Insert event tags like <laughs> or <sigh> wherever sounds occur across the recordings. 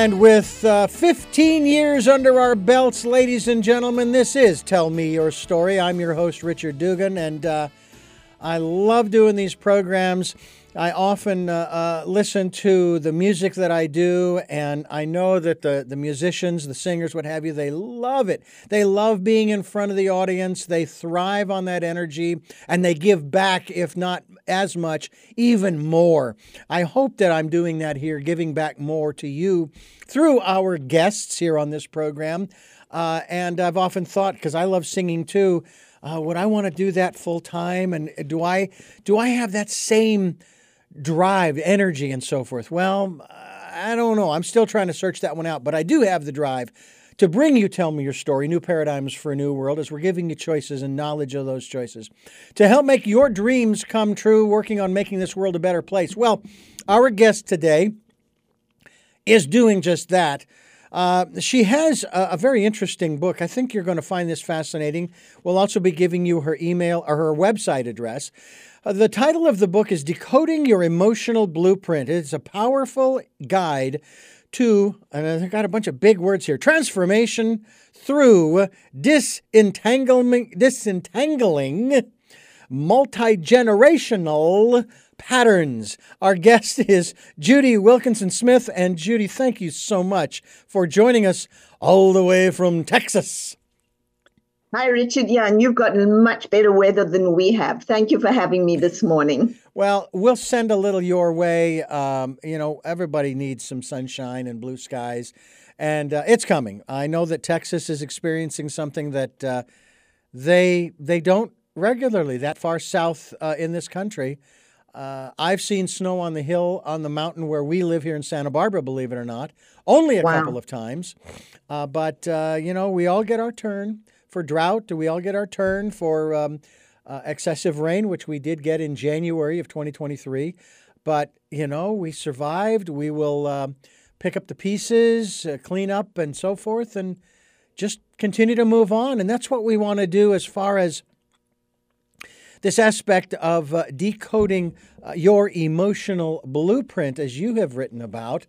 And with uh, 15 years under our belts, ladies and gentlemen, this is Tell Me Your Story. I'm your host, Richard Dugan, and uh, I love doing these programs. I often uh, uh, listen to the music that I do, and I know that the, the musicians, the singers, what have you, they love it. They love being in front of the audience. They thrive on that energy, and they give back, if not as much, even more. I hope that I'm doing that here, giving back more to you through our guests here on this program. Uh, and I've often thought, because I love singing too, uh, would I want to do that full time? And do I do I have that same drive, energy, and so forth? Well, I don't know. I'm still trying to search that one out, but I do have the drive to bring you Tell Me Your Story, New Paradigms for a New World, as we're giving you choices and knowledge of those choices to help make your dreams come true, working on making this world a better place. Well, our guest today is doing just that. Uh, she has a, a, very interesting book. I think you're going to find this fascinating. We'll also be giving you her email or her website address. Uh, the title of the book is Decoding Your Emotional Blueprint. It's a powerful guide to, and I've got a bunch of big words here transformation through disentangling, disentangling multi generational patterns. Our guest is Judy Wilkinson Smith. And Judy, thank you so much for joining us all the way from Texas. Hi, Richard. Yeah, and you've gotten much better weather than we have. Thank you for having me this morning. Well, we'll send a little your way. Um, you know, everybody needs some sunshine and blue skies, and uh, it's coming. I know that Texas is experiencing something that uh, they they don't regularly that far south uh, in this country. Uh, I've seen snow on the hill on the mountain where we live here in Santa Barbara, believe it or not, only a wow. couple of times. Uh, but uh, you know, we all get our turn for drought? Do we all get our turn for um, uh, excessive rain, which we did get in January of 2023? But, you know, we survived. We will uh, pick up the pieces, uh, clean up, and so forth, and just continue to move on. And that's what we want to do as far as this aspect of uh, decoding uh, your emotional blueprint, as you have written about.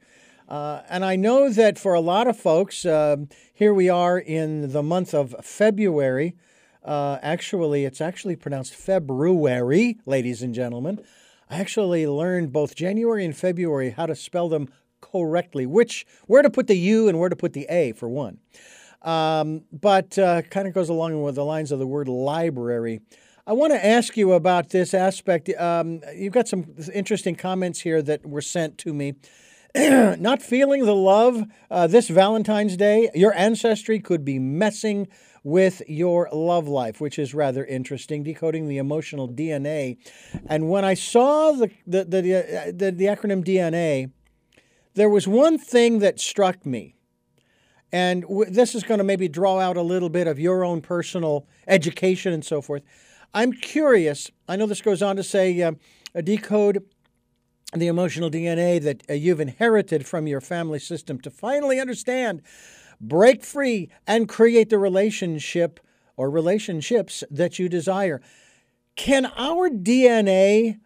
Uh, and I know that for a lot of folks, uh, here we are in the month of February. Uh, actually, it's actually pronounced February, ladies and gentlemen. I actually learned both January and February how to spell them correctly, which where to put the U and where to put the A for one. Um, but uh, kind of goes along with the lines of the word library. I want to ask you about this aspect. Um, you've got some interesting comments here that were sent to me. <clears throat> not feeling the love uh, this Valentine's Day, your ancestry could be messing with your love life, which is rather interesting, decoding the emotional DNA. And when I saw the, the, the, uh, the, the acronym DNA, there was one thing that struck me. And w- this is going to maybe draw out a little bit of your own personal education and so forth. I'm curious. I know this goes on to say uh, decode the emotional DNA that uh, you've inherited from your family system to finally understand, break free, and create the relationship or relationships that you desire. Can our DNA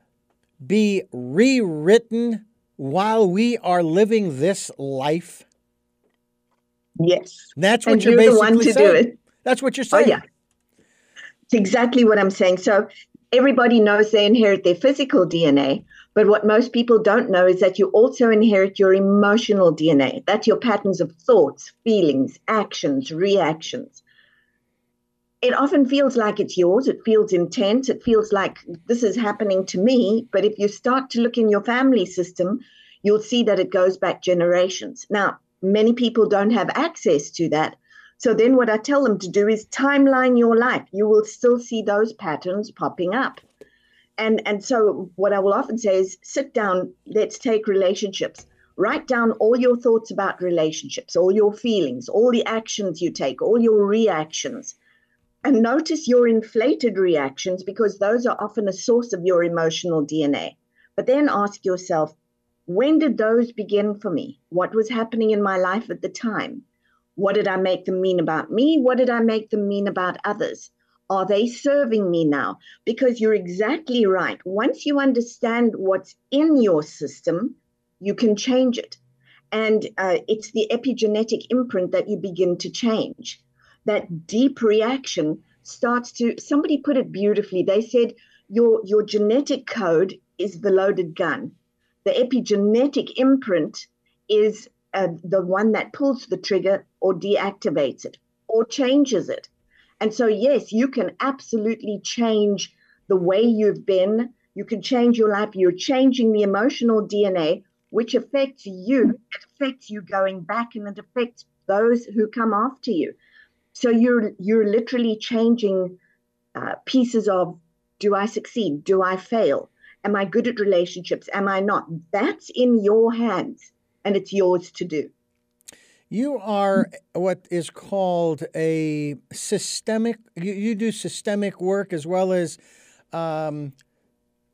be rewritten while we are living this life? Yes. That's what and you're, you're basically the one to saying. do it. That's what you're saying. Oh, yeah. It's exactly what I'm saying. So everybody knows they inherit their physical DNA, but what most people don't know is that you also inherit your emotional DNA. That's your patterns of thoughts, feelings, actions, reactions. It often feels like it's yours. It feels intense. It feels like this is happening to me. But if you start to look in your family system, you'll see that it goes back generations. Now, many people don't have access to that. So then what I tell them to do is timeline your life. You will still see those patterns popping up and and so what i will often say is sit down let's take relationships. Write down all your thoughts about relationships all your feelings all the actions you take all your reactions. And notice your inflated reactions because those are often a source of your emotional dna but then ask yourself when did those begin for me? What was happening in my life at the time? What did i make them mean about me? What did i make them mean about others are they serving me now? Because you're exactly right. Once you understand what's in your system, you can change it. And uh, it's the epigenetic imprint that you begin to change. That deep reaction starts to, somebody put it beautifully. They said, your, your genetic code is the loaded gun. The epigenetic imprint is uh, the one that pulls the trigger or deactivates it or changes it. And so, yes, you can absolutely change the way you've been. You can change your life. You're changing the emotional DNA, which affects you. It affects you going back and it affects those who come after you. So you're you're literally changing uh, pieces of do I succeed? Do I fail? Am I good at relationships? Am I not? That's in your hands and it's yours to do. You are what is called a systemic, you, you do systemic work as well as. Um,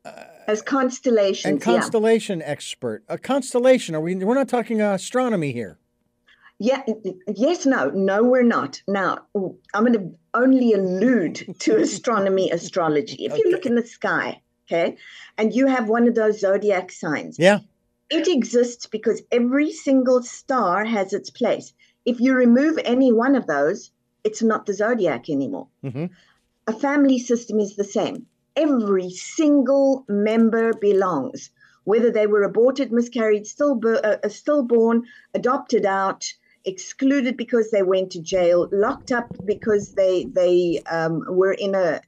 uh, as constellation and constellation yeah. expert. A constellation. Are we? We're not talking astronomy here. Yeah. Yes. No. No. We're not. Now I'm going to only allude to <laughs> astronomy, astrology. If okay. you look in the sky, okay, and you have one of those zodiac signs. Yeah. It exists because every single star has its place. If you remove any one of those, it's not the zodiac anymore. Mm-hmm. A family system is the same. Every single member belongs, whether they were aborted, miscarried, still uh, uh, stillborn, adopted out, excluded because they went to jail, locked up because they they um, were in a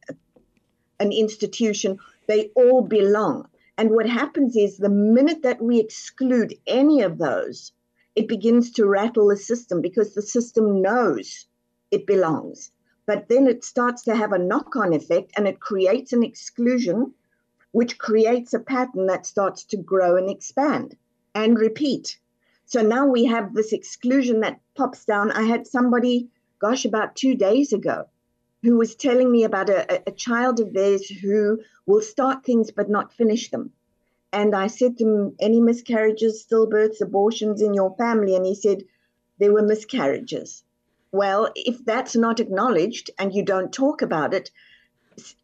an institution. They all belong. And what happens is the minute that we exclude any of those, it begins to rattle the system because the system knows it belongs. But then it starts to have a knock on effect and it creates an exclusion, which creates a pattern that starts to grow and expand and repeat. So now we have this exclusion that pops down. I had somebody, gosh, about two days ago, who was telling me about a, a child of theirs who will start things but not finish them. And I said to him, Any miscarriages, stillbirths, abortions in your family? And he said, There were miscarriages. Well, if that's not acknowledged and you don't talk about it,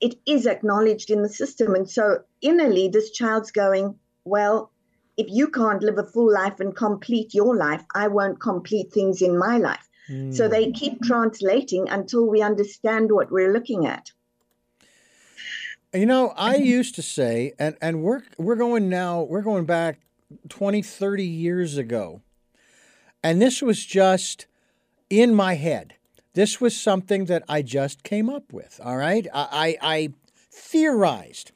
it is acknowledged in the system. And so innerly, this child's going, Well, if you can't live a full life and complete your life, I won't complete things in my life. So they hmm. keep translating until we understand what we're looking at. You know, I used to say, and, and we're, we're going now, we're going back 20, 30 years ago. And this was just in my head. This was something that I just came up with. All right. I, I, I theorized.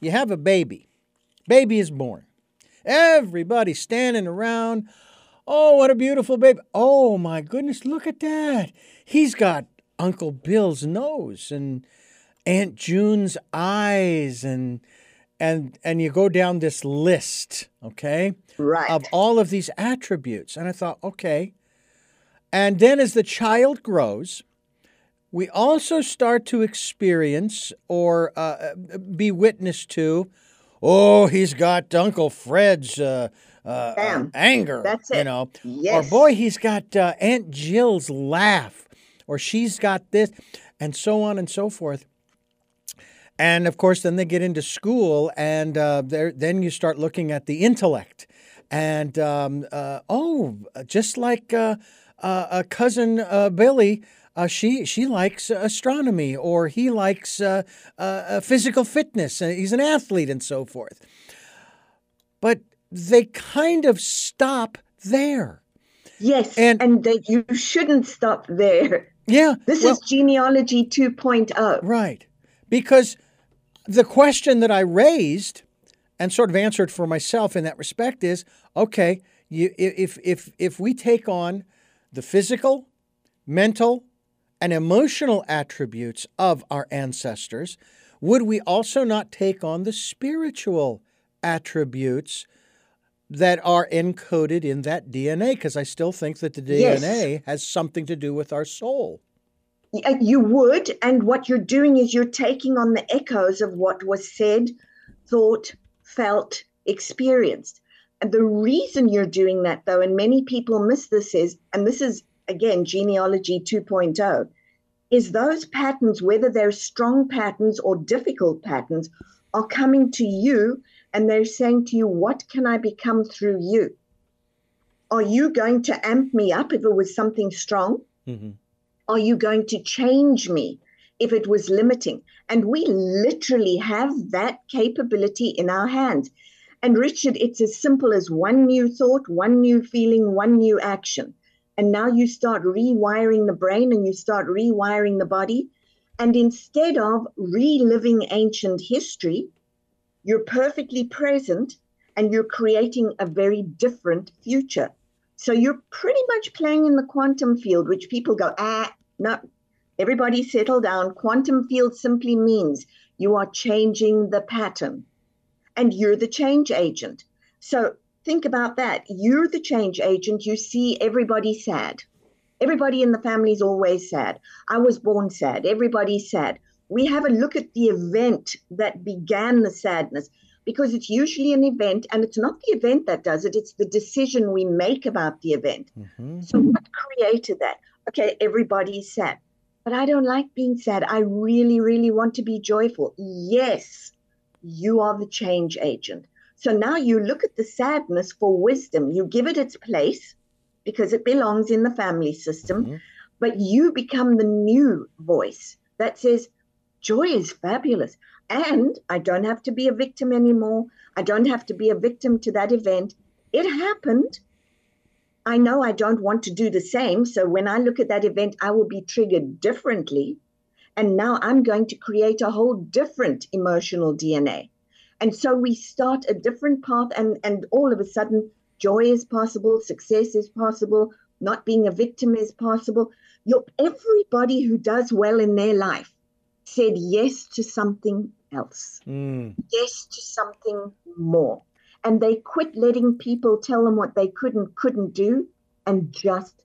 You have a baby, baby is born. Everybody standing around Oh, what a beautiful baby. Oh, my goodness, look at that. He's got Uncle Bill's nose and Aunt June's eyes and and and you go down this list, okay? Right. Of all of these attributes. And I thought, okay. And then as the child grows, we also start to experience or uh, be witness to, oh, he's got Uncle Fred's uh, uh, uh, anger. That's it. You know, yes. or boy, he's got uh, Aunt Jill's laugh, or she's got this, and so on and so forth. And of course, then they get into school, and uh, then you start looking at the intellect, and um, uh, oh, just like uh, uh, cousin Billy. Uh, she she likes astronomy or he likes uh, uh, physical fitness. he's an athlete and so forth. But they kind of stop there. Yes, and, and that you shouldn't stop there. Yeah. This well, is genealogy 2.0. Right. Because the question that I raised and sort of answered for myself in that respect is okay, you, if, if, if we take on the physical, mental, and emotional attributes of our ancestors, would we also not take on the spiritual attributes that are encoded in that DNA because I still think that the DNA yes. has something to do with our soul. Uh, you would, and what you're doing is you're taking on the echoes of what was said, thought, felt, experienced. And the reason you're doing that, though, and many people miss this, is, and this is again genealogy 2.0, is those patterns, whether they're strong patterns or difficult patterns, are coming to you and they're saying to you, What can I become through you? Are you going to amp me up if it was something strong? Mm-hmm. Are you going to change me if it was limiting? And we literally have that capability in our hands. And Richard, it's as simple as one new thought, one new feeling, one new action. And now you start rewiring the brain and you start rewiring the body. And instead of reliving ancient history, you're perfectly present and you're creating a very different future. So you're pretty much playing in the quantum field, which people go, ah, no, everybody settle down. Quantum field simply means you are changing the pattern and you're the change agent. So think about that. You're the change agent. You see everybody sad. Everybody in the family is always sad. I was born sad. Everybody's sad. We have a look at the event that began the sadness because it's usually an event and it's not the event that does it, it's the decision we make about the event. Mm-hmm. So, what created that? Okay, everybody's sad, but I don't like being sad. I really, really want to be joyful. Yes, you are the change agent. So now you look at the sadness for wisdom, you give it its place because it belongs in the family system, mm-hmm. but you become the new voice that says, Joy is fabulous. And I don't have to be a victim anymore. I don't have to be a victim to that event. It happened. I know I don't want to do the same. So when I look at that event, I will be triggered differently. And now I'm going to create a whole different emotional DNA. And so we start a different path, and, and all of a sudden, joy is possible, success is possible, not being a victim is possible. You're, everybody who does well in their life said yes to something else, mm. yes to something more. And they quit letting people tell them what they could and couldn't do and just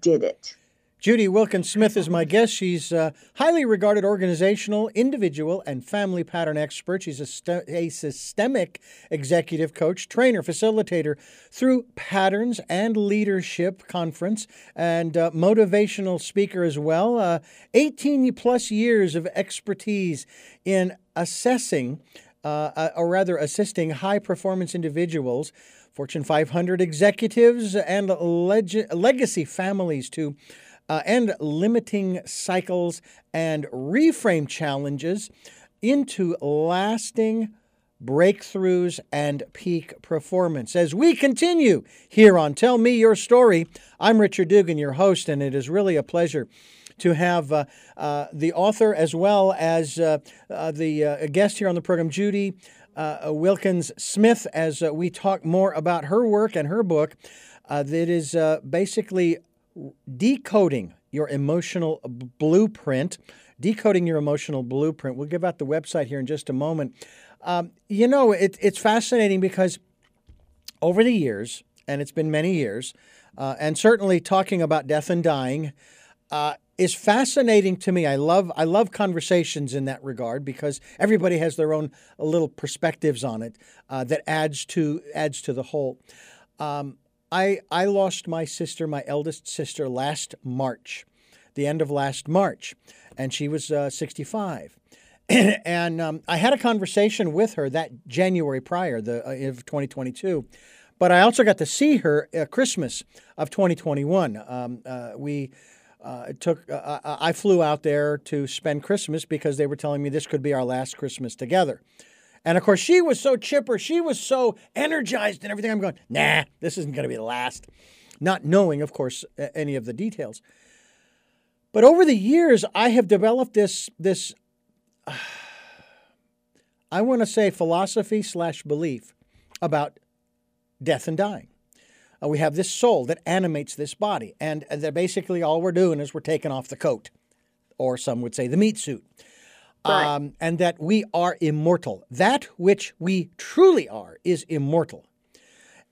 did it. Judy Wilkins Smith is my guest. She's a highly regarded organizational, individual, and family pattern expert. She's a, st- a, systemic executive coach, trainer, facilitator through Patterns and Leadership Conference, and uh, motivational speaker as well. Uh, 18 plus years of expertise in assessing, uh, uh or rather assisting, high performance individuals. Fortune 500 executives and leg- legacy families to uh, and limiting cycles and reframe challenges into lasting breakthroughs and peak performance. As we continue here on Tell Me Your Story, I'm Richard Dugan, your host, and it is really a pleasure to have uh, uh, the author as well as uh, uh the uh, guest here on the program, Judy uh, Wilkins Smith, as we talk more about her work and her book that is basically decoding your emotional blueprint. Decoding your emotional blueprint. We'll give out the website here in just a moment. Um, you know, it, it's fascinating because over the years, and it's been many years, uh, and certainly talking about death and dying uh, is fascinating to me. I love I love conversations in that regard because everybody has their own little perspectives on it uh, that adds to adds to the whole. Um, I, I lost my sister, my eldest sister, last March, the end of last March, and she was uh, 65. <clears throat> and um, I had a conversation with her that January prior, the uh, of 2022. But I also got to see her at Christmas of 2021. Um, uh, we uh, took. Uh, I flew out there to spend Christmas because they were telling me this could be our last Christmas together. And of course, she was so chipper. She was so energized and everything. I'm going, nah, this isn't going to be the last. Not knowing, of course, any of the details. But over the years, I have developed this, this uh, <sighs> I want to say philosophy slash belief about death and dying. Uh, we have this soul that animates this body. And that basically all we're doing is we're taking off the coat, or some would say the meat suit um, and that we are immortal. That which we truly are is immortal,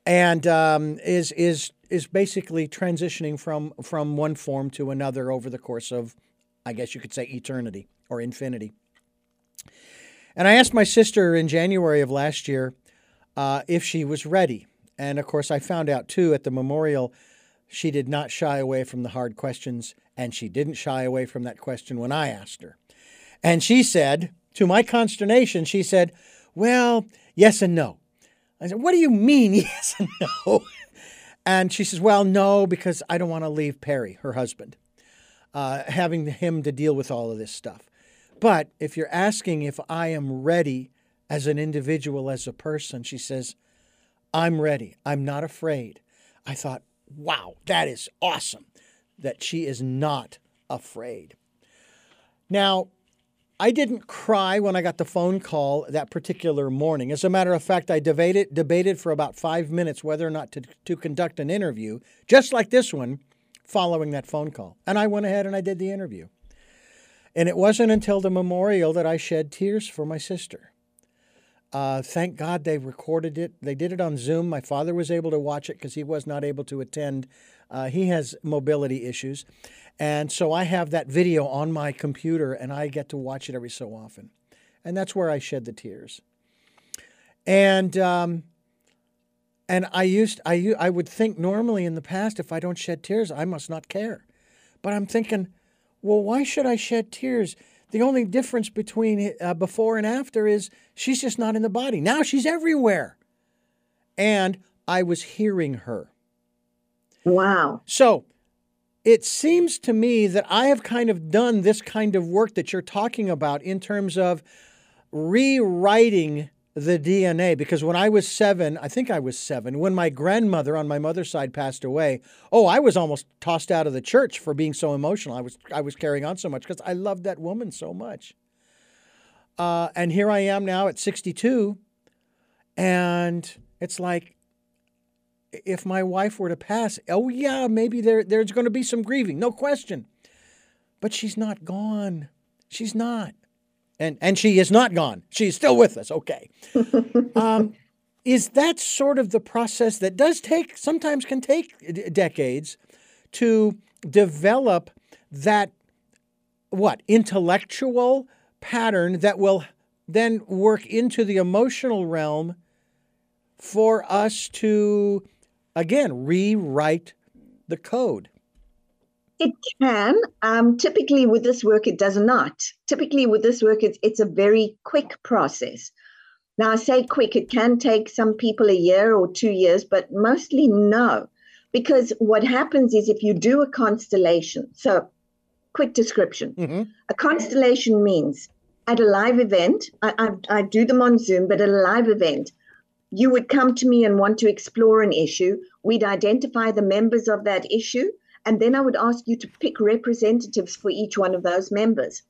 and um, is is is basically transitioning from from one form to another over the course of, I guess you could say, eternity or infinity. And I asked my sister in January of last year uh, if she was ready, and of course I found out too at the memorial. She did not shy away from the hard questions, and she didn't shy away from that question when I asked her. And she said, to my consternation, she said, Well, yes and no. I said, What do you mean, <laughs> yes and no? And she says, Well, no, because I don't want to leave Perry, her husband, uh, having him to deal with all of this stuff. But if you're asking if I am ready as an individual, as a person, she says, I'm ready. I'm not afraid. I thought, wow, that is awesome that she is not afraid. Now, I didn't cry when I got the phone call that particular morning. As a matter of fact, I debated, debated for about five minutes whether or not to, to conduct an interview, just like this one, following that phone call. And I went ahead and I did the interview. And it wasn't until the memorial that I shed tears for my sister. Uh, thank God they recorded it. They did it on Zoom. My father was able to watch it because he was not able to attend. Uh, he has mobility issues. And so I have that video on my computer and I get to watch it every so often. And that's where I shed the tears. And, um, and I used I I would think normally in the past if I don't shed tears I must not care, but I'm thinking, well, why should I shed tears? The only difference between uh, before and after is she's just not in the body. Now she's everywhere. And I was hearing her. Wow. So it seems to me that I have kind of done this kind of work that you're talking about in terms of rewriting the DNA because when I was seven, I think I was seven, when my grandmother on my mother's side passed away, oh, I was almost tossed out of the church for being so emotional. I was I was carrying on so much because I loved that woman so much. Uh, and here I am now at 62, and it's like if my wife were to pass, oh yeah, maybe there there's going to be some grieving, no question. But she's not gone. She's not and and she is not gone. She's still with us. Okay. <laughs> um, is that sort of the process that does take sometimes can take d- decades to develop that what intellectual pattern that will then work into the emotional realm for us to again rewrite the code it can. Um, typically, with this work, it does not. Typically, with this work, it's, it's a very quick process. Now, I say quick, it can take some people a year or two years, but mostly no. Because what happens is if you do a constellation, so quick description mm-hmm. a constellation means at a live event, I, I, I do them on Zoom, but at a live event, you would come to me and want to explore an issue. We'd identify the members of that issue and then I would ask you to pick representatives for each one of those members.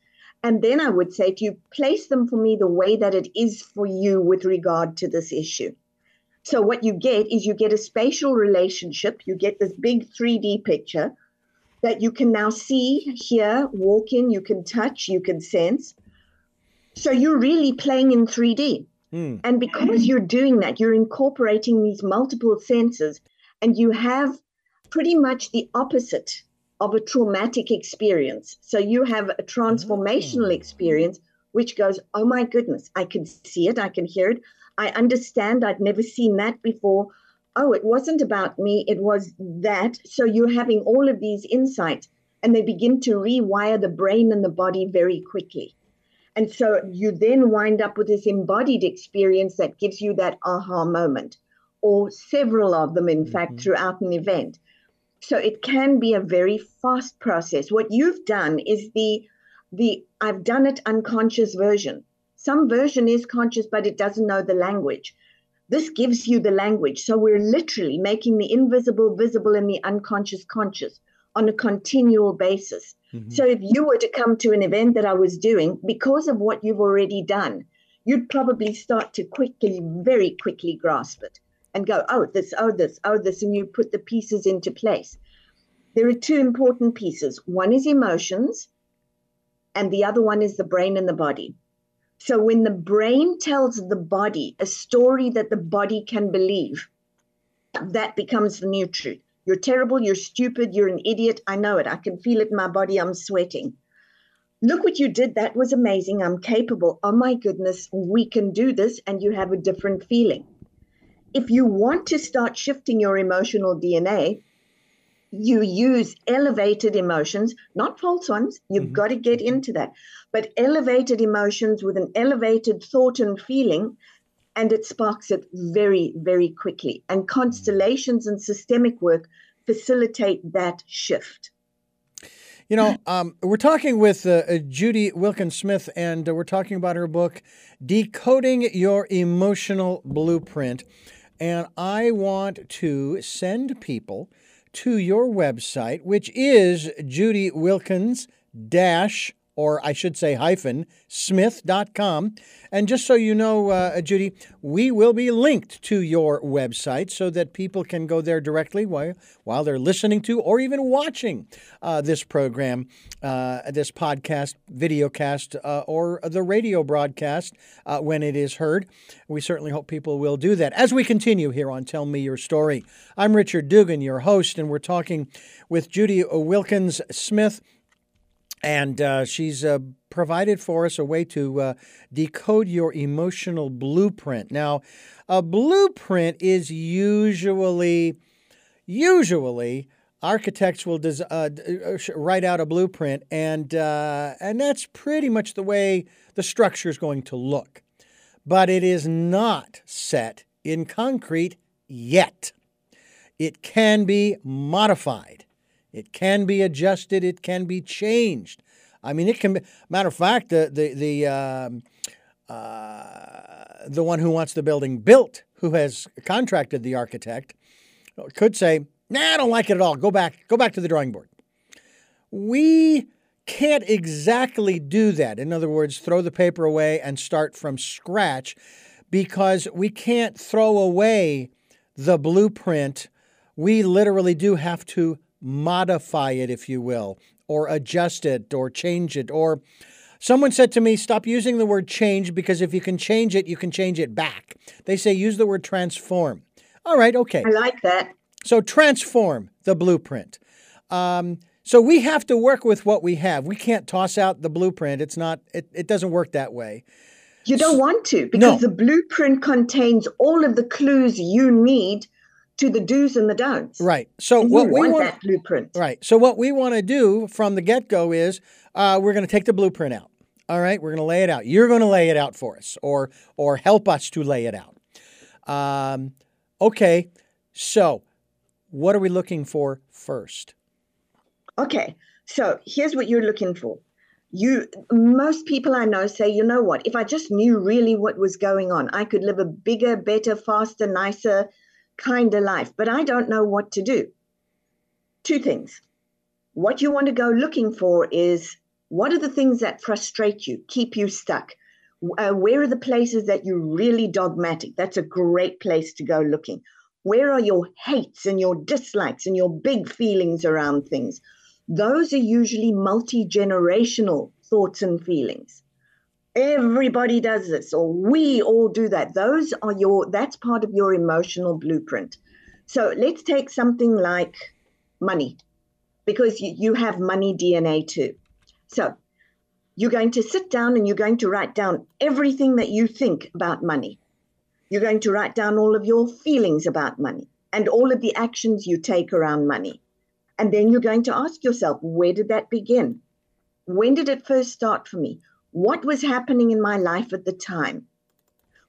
And then I would say to you, place them for me the way that it is for you with regard to this issue. So, what you get is you get a spatial relationship, you get this big 3D picture that you can now see, hear, walk in, you can touch, you can sense. So, you're really playing in 3D. Mm. And because you're doing that, you're incorporating these multiple senses and you have pretty much the opposite of a traumatic experience. So you have a transformational oh. experience which goes, oh my goodness, I can see it, I can hear it, I understand, I've never seen that before. Oh, it wasn't about me, it was that. So you're having all of these insights, and they begin to rewire the brain and the body very quickly. And so you then wind up with this embodied experience that gives you that aha moment, or several of them, in mm-hmm. fact, throughout an event. So it can be a very fast process. What you've done is the the I've done it unconscious version. Some version is conscious, but it doesn't know the language. This gives you the language. So we're literally making the invisible visible and the unconscious conscious on a continual basis. Mm-hmm. So if you were to come to an event that I was doing, because of what you've already done, you'd probably start to quickly, very quickly grasp it and go, oh, this, oh, this, oh, this, and you put the pieces into place. There are two important pieces one is emotions, and the other one is the brain and the body. So when the brain tells the body a story that the body can believe, that becomes the new truth. You're terrible, you're stupid, you're an idiot. I know it. I can feel it in my body. I'm sweating. Look what you did. That was amazing. I'm capable. Oh my goodness, we can do this. And you have a different feeling if you want to start shifting your emotional DNA, you use elevated emotions, not false ones. You've mm-hmm. got to get into that. But elevated emotions with an elevated thought and feeling and it sparks it very, very quickly. And constellations and systemic work facilitate that shift. You know, um, we're talking with uh, uh Judy Wilkins Smith, and uh, we're talking about her book, Decoding Your Emotional Blueprint. And I want to send people to your website, which is Judy Wilkins dash or I should say hyphen, smith.com. And just so you know, uh, Judy, we will be linked to your website so that people can go there directly while, while they're listening to or even watching uh, this program, uh, this podcast, videocast, uh, or the radio broadcast uh, when it is heard. We certainly hope people will do that. As we continue here on Tell Me Your Story, I'm Richard Dugan, your host, and we're talking with Judy Wilkins Smith and uh, she's uh, provided for us a way to uh, decode your emotional blueprint. Now, a blueprint is usually, usually, architects will des- uh, uh, write out a blueprint, and uh, and that's pretty much the way the structure is going to look. But it is not set in concrete yet. It can be modified. It can be adjusted. It can be changed. I mean, it can. Be, matter of fact, the the the um, uh, the one who wants the building built, who has contracted the architect, could say, "Nah, I don't like it at all. Go back. Go back to the drawing board." We can't exactly do that. In other words, throw the paper away and start from scratch, because we can't throw away the blueprint. We literally do have to modify it, if you will, or adjust it or change it. Or someone said to me, stop using the word change because if you can change it, you can change it back. They say use the word transform. All right, okay. I like that. So transform the blueprint. Um, so we have to work with what we have. We can't toss out the blueprint. It's not. It, it doesn't work that way. You don't want to because no. the blueprint contains all of the clues you need to the do's and the don'ts. Right. So what we want, want that blueprint. Right. So what we want to do from the get go is uh, we're going to take the blueprint out. All right. We're going to lay it out. You're going to lay it out for us, or or help us to lay it out. Um, okay. So what are we looking for first? Okay. So here's what you're looking for. You most people I know say, you know what, if I just knew really what was going on, I could live a bigger, better, faster, nicer, kind of life, but I don't know what to do. Two things. What you want to go looking for is what are the things that frustrate you, keep you stuck? Uh, where are the places that you're really dogmatic? That's a great place to go looking. Where are your hates and your dislikes and your big feelings around things? Those are usually multi generational thoughts and feelings everybody does this or we all do that. Those are your that's part of your emotional blueprint. So let's take something like money because you, you have money dna too. So you're going to sit down and you're going to write down everything that you think about money. You're going to write down all of your feelings about money and all of the actions you take around money. And then you're going to ask yourself where did that begin? When did it first start for me what was happening in my life at the time?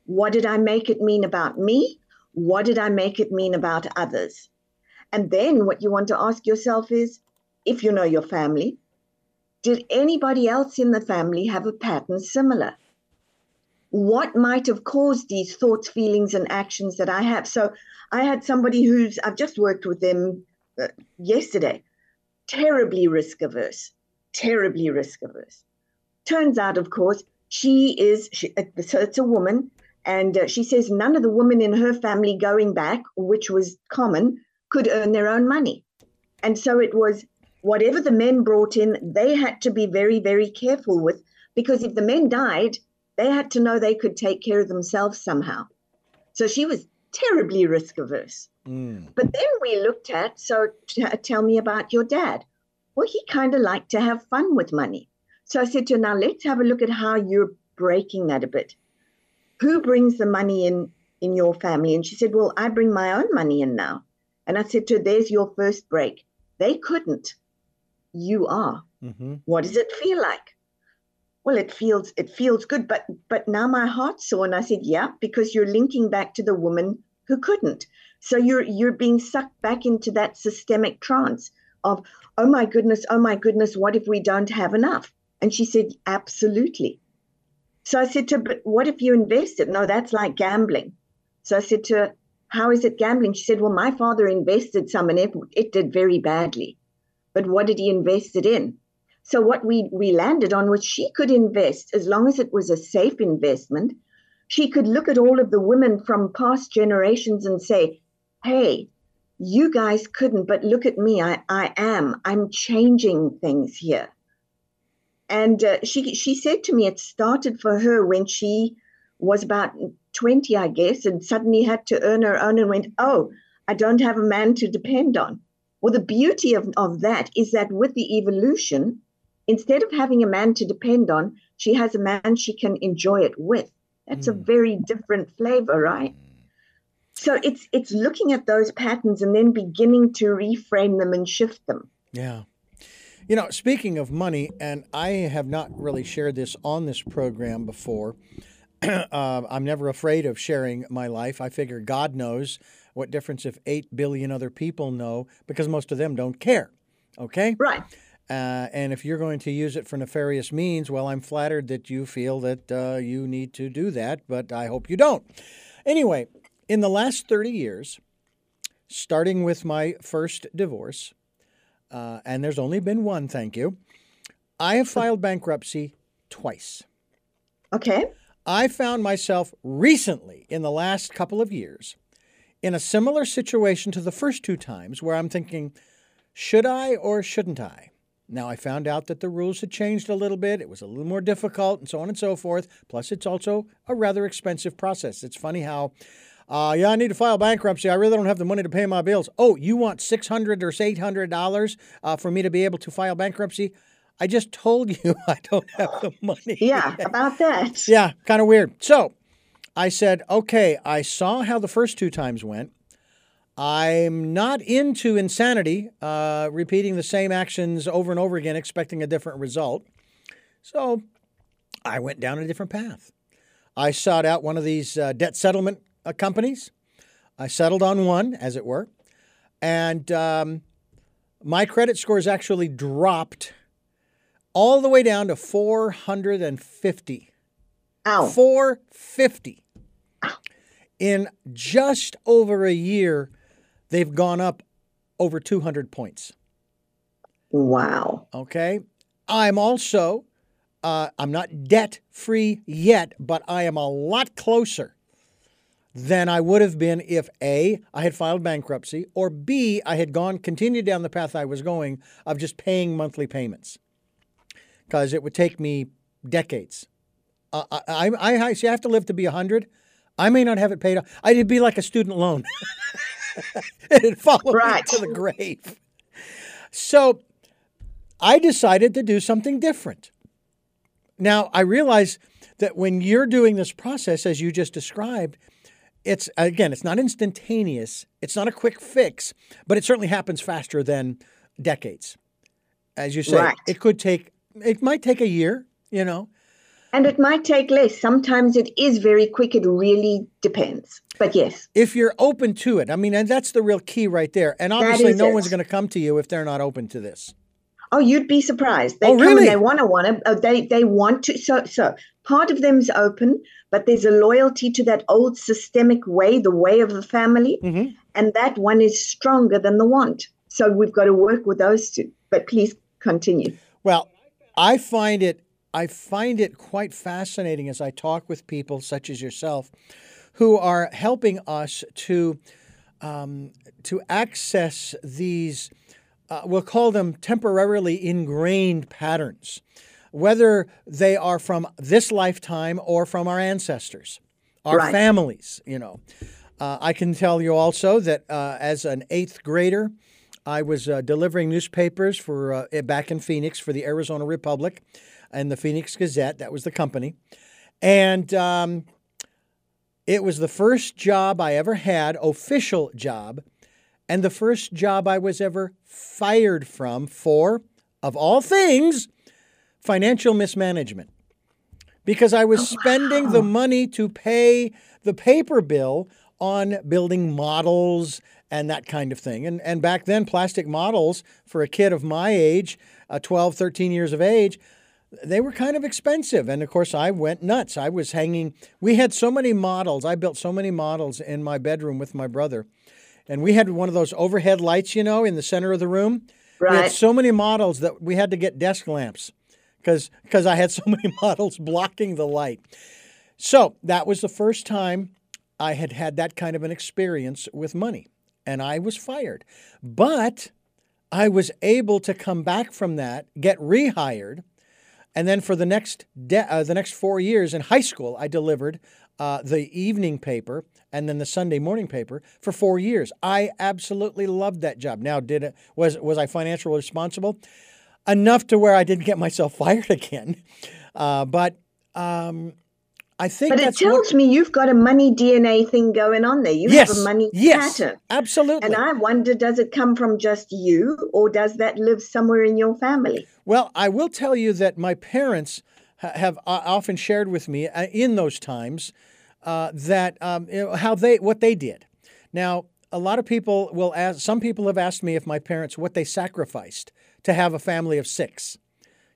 What did I make it mean about me? What did I make it mean about others? And then what you want to ask yourself is if you know your family, did anybody else in the family have a pattern similar? What might have caused these thoughts, feelings, and actions that I have? So I had somebody who's, I've just worked with them uh, yesterday, terribly risk averse, terribly risk averse. Turns out, of course, she is, she, uh, so it's a woman, and uh, she says none of the women in her family going back, which was common, could earn their own money. And so it was whatever the men brought in, they had to be very, very careful with, because if the men died, they had to know they could take care of themselves somehow. So she was terribly risk averse. Mm. But then we looked at, so t- tell me about your dad. Well, he kind of liked to have fun with money. So I said to her, now let's have a look at how you're breaking that a bit. Who brings the money in in your family? And she said, well, I bring my own money in now. And I said to her, there's your first break. They couldn't. You are. Mm-hmm. What does it feel like? well, it feels it feels good, but but now my heart's sore. And I said, yeah, because you're linking back to the woman who couldn't. So you're you're being sucked back into that systemic trance of, oh my goodness, oh my goodness, what if we don't have enough? And she said, absolutely. So I said to her, but what if you invested? No, that's like gambling. So I said to her, how is it gambling? She said, well, my father invested some and it, it did very badly. But what did he invest it in? So what we, we landed on was she could invest as long as it was a safe investment. She could look at all of the women from past generations and say, hey, you guys couldn't, but look at me. I, I am. I'm changing things here. And uh, she she said to me, it started for her when she was about 20, I guess, and suddenly had to earn her own and went, oh, I don't have a man to depend on. Well, the beauty of, of that is that with the evolution, instead of having a man to depend on, she has a man she can enjoy it with. That's mm. a very different flavor, right? So it's it's looking at those patterns and then beginning to reframe them and shift them. Yeah. You know, speaking of money, and I have not really shared this on this program before. <clears throat> uh, I'm never afraid of sharing my life. I figure God knows what difference if 8 billion other people know because most of them don't care. Okay? Right. Uh, and if you're going to use it for nefarious means, well, I'm flattered that you feel that uh, you need to do that, but I hope you don't. Anyway, in the last 30 years, starting with my first divorce, uh, and there's only been one, thank you, I have filed bankruptcy twice. Okay. I found myself recently, in the last couple of years, in a similar situation to the first two times where I'm thinking, should I or shouldn't I? Now, I found out that the rules had changed a little bit. It was a little more difficult and so on and so forth. Plus, it's also a rather expensive process. It's funny how uh, yeah, I need to file bankruptcy. I really don't have the money to pay my bills. Oh, you want six hundred or eight hundred dollars uh, for me to be able to file bankruptcy? I just told you <laughs> I don't have the money. Yeah, about that. <laughs> Yeah, kind of weird. So I said, okay, I saw how the first two times went. I'm not into insanity, uh, repeating the same actions over and over again, expecting a different result. So I went down a different path. I sought out one of these uh, debt settlement companies. I settled on one, as it were, and um, my credit scores actually dropped all the way down to 450. Ow. 450. In just over a year, they've gone up over 200 points. Wow. Okay. I'm also, uh, I'm not debt free yet, but I am a lot closer than I would have been if A, I had filed bankruptcy, or B, I had gone, continued down the path I was going of just paying monthly payments. Because it would take me decades. Uh, I, I, I see, I have to live to be 100. I may not have it paid off. I'd be like a student loan. <laughs> It'd follow right. me to the grave. So I decided to do something different. Now, I realize that when you're doing this process, as you just described, it's again, it's not instantaneous. It's not a quick fix, but it certainly happens faster than decades. As you say, right. it could take it might take a year, you know. And it might take less. Sometimes it is very quick. It really depends. But yes. If you're open to it. I mean, and that's the real key right there. And obviously no it. one's going to come to you if they're not open to this. Oh, you'd be surprised. They oh, come really? and they want to want to. Uh, they they want to. So so part of them's open, but there's a loyalty to that old systemic way, the way of the family, mm-hmm. and that one is stronger than the want. So we've got to work with those two. But please continue. Well, I find it I find it quite fascinating as I talk with people such as yourself, who are helping us to um, to access these. Uh, we'll call them temporarily ingrained patterns whether they are from this lifetime or from our ancestors, our right. families, you know. Uh, I can tell you also that uh, as an eighth grader, I was uh, delivering newspapers for uh, back in Phoenix for the Arizona Republic and the Phoenix Gazette. That was the company, and um, it was the first job I ever had, official job, and the first job I was ever fired from for, of all things, financial mismanagement. because I was spending the money to pay the paper bill on building models and that kind of thing. And, and back then, plastic models for a kid of my age, uh, 12, 13 years of age, they were kind of expensive. And of course, I went nuts. I was hanging, we had so many models. I built so many models in my bedroom with my brother. And we had one of those overhead lights, you know, in the center of the room. Right. We had so many models that we had to get desk lamps because because I had so <laughs> many models blocking the light. So that was the first time I had had that kind of an experience with money, and I was fired. But I was able to come back from that, get rehired, and then for the next de- uh, the next four years in high school, I delivered uh, the evening paper and then the Sunday morning paper for four years. I absolutely loved that job. Now, did it was was I financially responsible? Enough to where I didn't get myself <laughs> fired again, uh, but um, I think. But it tells what, me you've got a money DNA thing going on there. You yes, have a money yes, pattern. absolutely. And I wonder, does it come from just you, or does that live somewhere in your family? Well, I will tell you that my parents ha- have uh, often shared with me uh, in those times uh, that um, you know, how they what they did. Now, a lot of people will ask. Some people have asked me if my parents what they sacrificed to have a family of six.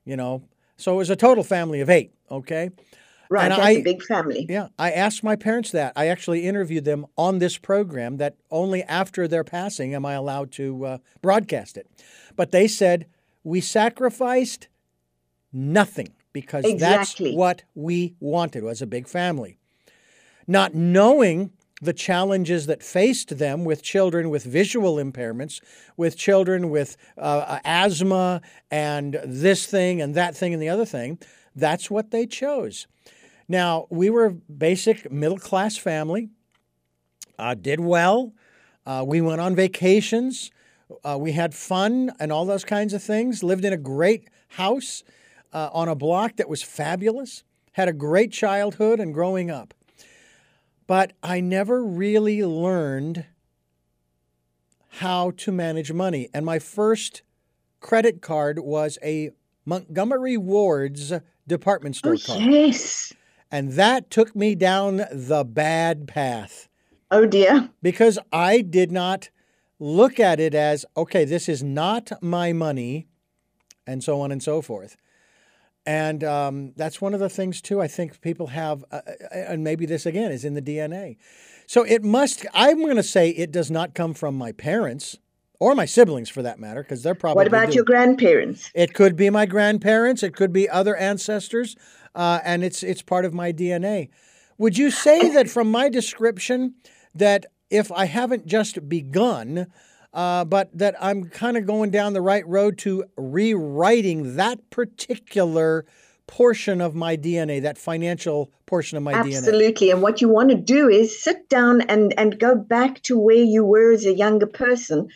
You know, so it was a total family of eight. Okay. Right, And that's I- a big family. Yeah, I asked my parents that. I actually interviewed them on this program that only after their passing am I allowed to uh, broadcast it. But they said, we sacrificed nothing because Exactly. that's what we wanted was a big family. Not knowing the challenges that faced them with children with visual impairments, with children with uh, asthma and this thing and that thing and the other thing, that's what they chose. Now, we were a basic middle class family, uh, did well. Uh, we went on vacations. Uh, we had fun and all those kinds of things. Lived in a great house uh, on a block that was fabulous. Had a great childhood and growing up. But I never really learned how to manage money. And my first credit card was a Montgomery Ward's department store Oh, card. yes. And that took me down the bad path Oh, dear. because I did not look at it as, okay, this is not my money, and so on and so forth. And um, that's one of the things, too, I think people have, uh, uh, and maybe this again is in the DNA. So it must, I'm going to say it does not come from my parents or my siblings for that matter, because they're probably. What about do. your grandparents? It could be my grandparents. It could be other ancestors, uh, and it's it's part of my DNA. Would you say that from my description that if I haven't just begun, uh, but that I'm kind of going down the right road to rewriting that particular portion of my DNA, that financial portion of my DNA? Absolutely. And what you want to do is sit down and, and go back to where you were as a younger person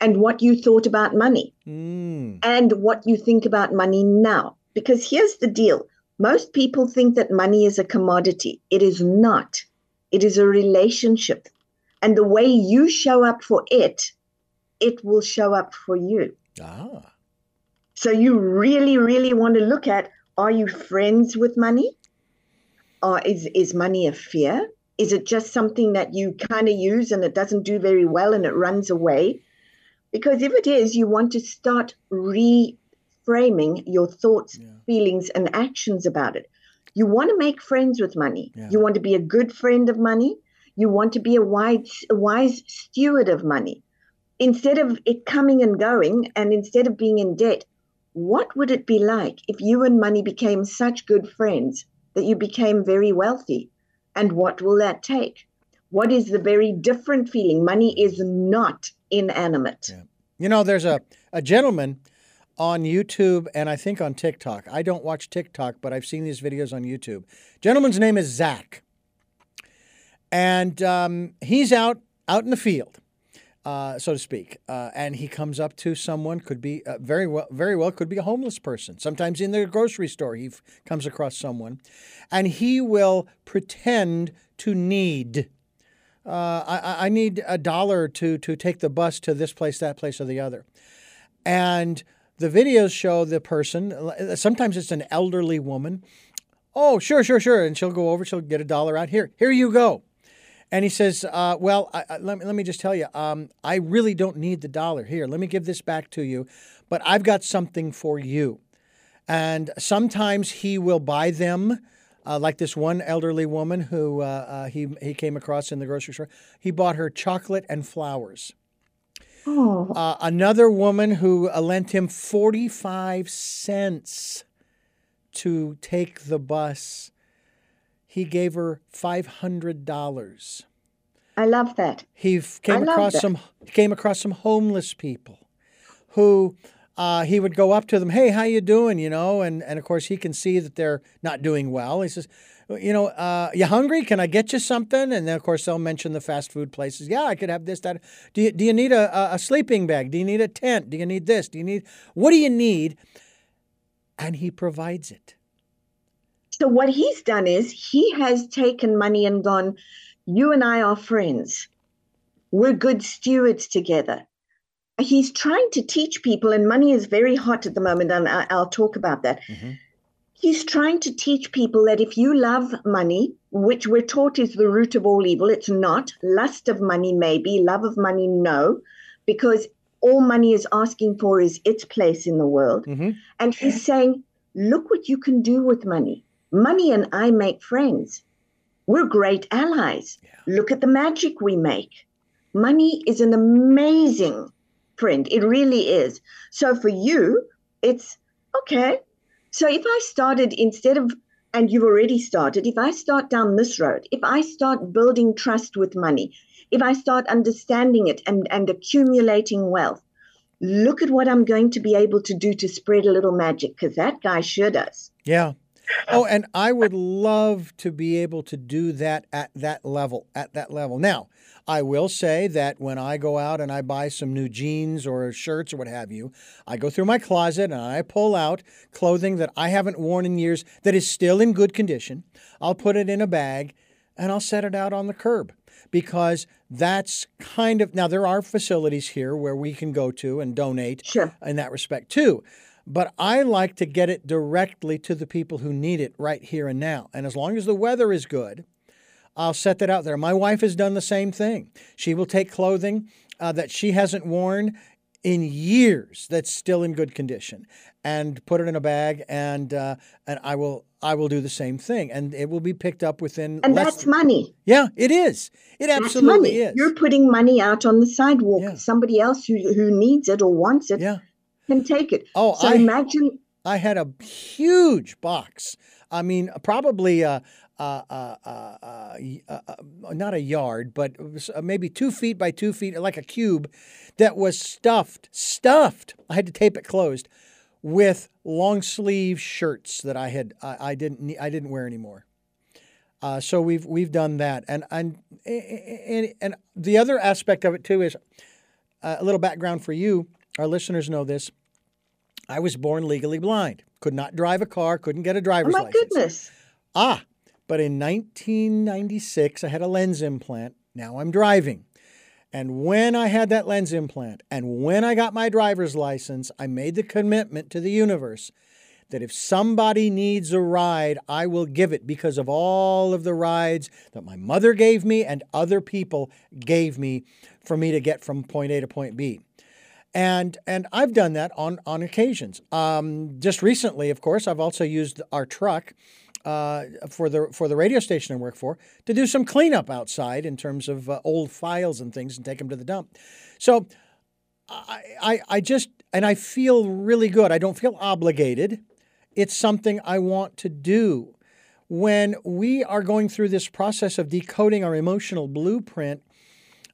and what you thought about money Mm, and what you think about money now. Because here's the deal most people think that money is a commodity, it is not, it is a relationship. And the way you show up for it, it will show up for you. ah, So you really, really want to look at are you friends with money? Or is, is money a fear? Is it just something that you kind of use and it doesn't do very well and it runs away? Because if it is, you want to start reframing your thoughts, Yeah. feelings, and actions about it. You want to make friends with money. Yeah. You want to be a good friend of money. You want to be a wise, a wise steward of money. Instead of it coming and going, and instead of being in debt, what would it be like if you and money became such good friends that you became very wealthy? And what will that take? What is the very different feeling? Money is not inanimate. Yeah. You know, there's a, a gentleman on YouTube and I think on TikTok. I don't watch TikTok, but I've seen these videos on YouTube. Gentleman's name is Zach. And um, he's out out in the field, uh, so to speak. Uh, and he comes up to someone, could be uh, very well, very well, could be a homeless person. Sometimes in the grocery store, he f- comes across someone, and he will pretend to need uh, I, I need a dollar to to take the bus to this place, that place, or the other. And the videos show the person. Sometimes it's an elderly woman Oh, sure, sure, sure. And she'll go over, she'll get a dollar out. Here, here you go. And he says, uh, Well, I, I, let, me, let me just tell you, um, I really don't need the dollar. Here, let me give this back to you, but I've got something for you. And sometimes he will buy them. Uh, like this one elderly woman who uh, uh, he, he came across in the grocery store. He bought her chocolate and flowers. Oh, Uh, another woman who uh, lent him 45 cents to take the bus. He gave her $500. I love that. He came across that. some came across some homeless people who uh, he would go up to them, "Hey, how you doing?" You know, and and of course he can see that they're not doing well. He says, "You know, uh, you hungry? Can I get you something?" And then of course they'll mention the fast food places. Yeah, I could have this. That. Do you do you need a, a- a sleeping bag? Do you need a tent? Do you need this? Do you need what do you need? And he provides it. So what he's done is he has taken money and gone, you and I are friends. We're good stewards together. He's trying to teach people, and money is very hot at the moment, and I'll talk about that. Mhm. He's trying to teach people that if you love money, which we're taught is the root of all evil, it's not. Lust of money, maybe. Love of money, no. Because all money is asking for is its place in the world. hmm And he's saying, look what you can do with money. Money and I make friends. We're great allies. Look at the magic we make. Money is an amazing friend. It really is. So for you, it's okay. So if I started instead of, and you've already started, if I start down this road, if I start building trust with money, if I start understanding it and, and accumulating wealth, look at what I'm going to be able to do to spread a little magic because that guy sure does. Yeah. Oh, and I would love to be able to do that at that level, at that level. Now, I will say that when I go out and I buy some new jeans or shirts or what have you, I go through my closet and I pull out clothing that I haven't worn in years that is still in good condition. I'll put it in a bag and I'll set it out on the curb because that's kind of now there are facilities here where we can go to and donate Sure. in that respect too. But I like to get it directly to the people who need it right here and now. And as long as the weather is good, I'll set that out there. My wife has done the same thing. She will take clothing uh, that she hasn't worn in years that's still in good condition and put it in a bag and uh, and I will I will do the same thing and it will be picked up within And that's money. yeah it is it That's absolutely money. is You're putting money out on the sidewalk. Yeah. Somebody else who, who needs it or wants it yeah can take it. oh So I imagine I had a huge box. I mean, probably uh, uh, uh, uh, uh, uh, uh, not a yard, but uh, maybe two feet by two feet, like a cube, that was stuffed, stuffed. I had to tape it closed with long sleeve shirts that I had I, I didn't I didn't wear anymore. Uh, so we've we've done that, and and and and the other aspect of it too is uh, a little background for you. Our listeners know this. I was born legally blind. Could not drive a car, couldn't get a driver's license. oh my license. My goodness. Ah, but in 1996, I had a lens implant. Now I'm driving. And when I had that lens implant and when I got my driver's license, I made the commitment to the universe that if somebody needs a ride, I will give it because of all of the rides that my mother gave me and other people gave me for me to get from point A to point B and and I've done that on on occasions. Um, just recently, of course, I've also used our truck uh, for the for the radio station I work for to do some cleanup outside in terms of uh, old files and things and take them to the dump. So I, I I just and I feel really good. I don't feel obligated. It's something I want to do. When we are going through this process of decoding our emotional blueprint,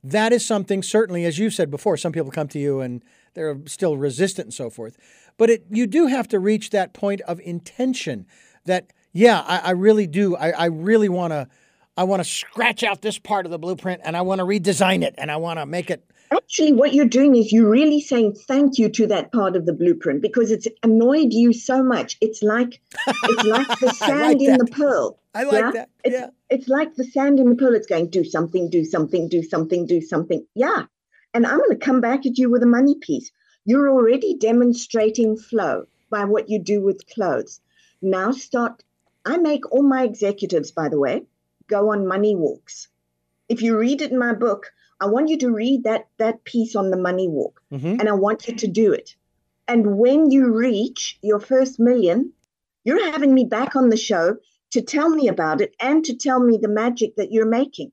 that is something certainly as you've said before some people come to you and they're still resistant and so forth. But it you do have to reach that point of intention that yeah i, I really do i, I really want to i want to scratch out this part of the blueprint and i want to redesign it and i want to make it Actually, what you're doing is you're really saying thank you to that part of the blueprint because it's annoyed you so much. It's like it's like the <laughs> sand like in the pearl. i like Yeah, that It's, it's like the sand in the pearl. It's going, do something, do something, do something, do something. Yeah. And I'm going to come back at you with a money piece. You're already demonstrating flow by what you do with clothes. Now start I make all my executives, by the way, go on money walks. If you read it in my book, I want you to read that that piece on the money walk, Mhm. and I want you to do it. And when you reach your first million, you're having me back on the show to tell me about it and to tell me the magic that you're making.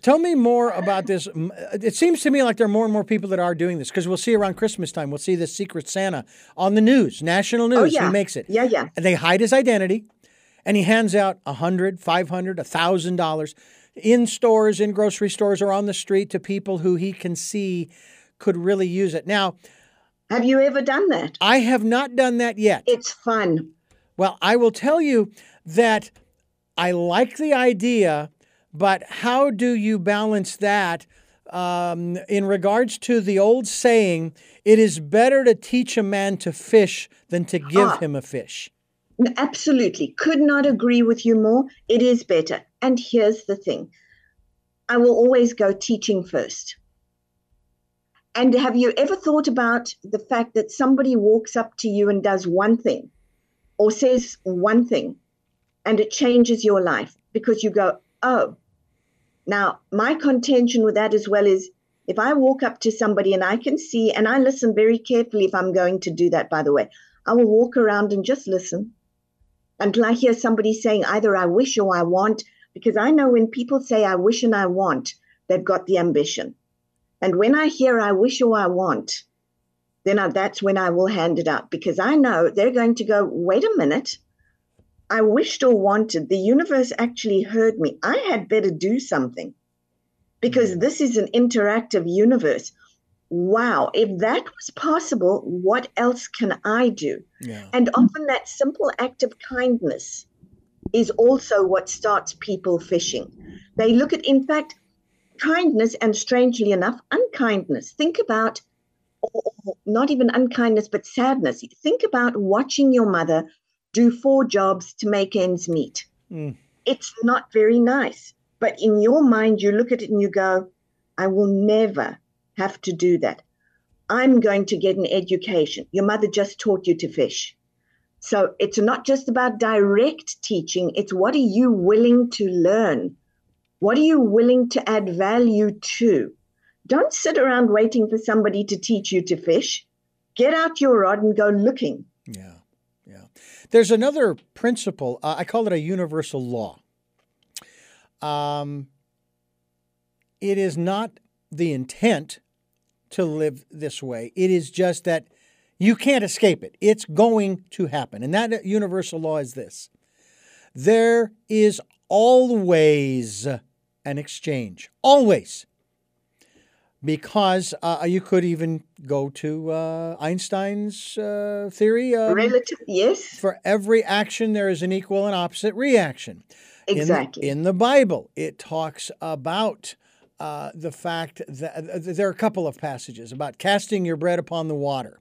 Tell me more about this. It seems to me like there are more and more people that are doing this because we'll see around Christmas time, we'll see the Secret Santa on the news, national news. Oh yeah, He makes it. Yeah, yeah. And they hide his identity and he hands out a hundred, five hundred, a thousand dollars in stores, in grocery stores, or on the street to people who he can see could really use it. Now, Have you ever done that? I have not done that yet. It's fun. Well, I will tell you that I like the idea, but how do you balance that um, in regards to the old saying, it is better to teach a man to fish than to give Ah. him a fish? Absolutely. Could not agree with you more. It is better. And here's the thing I will always go teaching first. And have you ever thought about the fact that somebody walks up to you and does one thing or says one thing and it changes your life because you go, oh. Now, my contention with that as well is if I walk up to somebody and I can see, and I listen very carefully if I'm going to do that, by the way, I will walk around and just listen until I hear somebody saying either I wish or I want, because I know when people say I wish and I want, they've got the ambition. And when I hear I wish or I want, then I, that's when I will hand it up because I know they're going to go, wait a minute. I wished or wanted. The universe actually heard me. I had better do something because mm. this is an interactive universe. Wow, if that was possible, what else can I do? Yeah. And often that simple act of kindness is also what starts people fishing. They look at, in fact, kindness and strangely enough, unkindness. Think about, or or not even unkindness, but sadness. Think about watching your mother do four jobs to make ends meet. Mm. It's not very nice. But in your mind, you look at it and you go, I will never have to do that. I'm going to get an education. Your mother just taught you to fish. So it's not just about direct teaching, it's what are you willing to learn? What are you willing to add value to? Don't sit around waiting for somebody to teach you to fish. Get out your rod and go looking. Yeah, yeah. There's another principle. Uh, I call it a universal law. Um, it is not the intent to live this way. It is just that you can't escape it. It's going to happen. And that universal law is this there is always an exchange. Always. Because uh, you could even go to uh, Einstein's uh, theory. um, Relative, yes, for every action, there is an equal and opposite reaction. In the- exactly. In the, Bible, it talks about uh, the fact that uh, there are a couple of passages about casting your bread upon the water.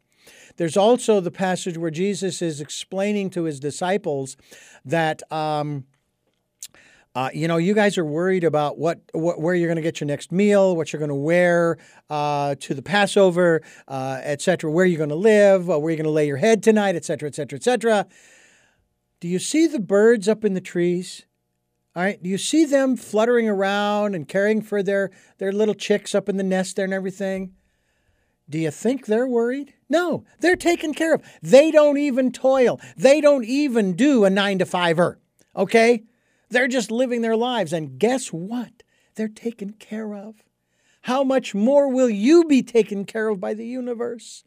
There's also the passage where Jesus is explaining to his disciples that. Um, uh, you know, you guys are worried about what, what where you're going to get your next meal, what you're going to wear uh, to the Passover, uh, et cetera, where you're going to live, uh, where you're going to lay your head tonight, et cetera, et cetera, et cetera. Do you see the birds up in the trees? All right. Do you see them fluttering around and caring for their, their little chicks up in the nest there and everything? Do you think they're worried? No, they're taken care of. They don't even toil. They don't even do a nine to fiver. Okay? They're just living their lives. And guess what? They're taken care of. How much more will you be taken care of by the universe?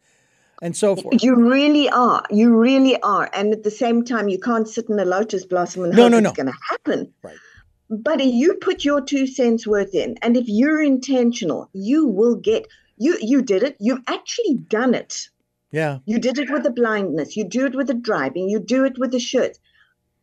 And so forth. You really are. You really are. And at the same time, you can't sit in a lotus blossom and No, hope no, it's no. going to happen. Right. But if you put your two cents worth in, and if you're intentional, you will get. You you did it. You've actually done it. Yeah. You did it with the blindness. You do it with the driving. You do it with the shirt.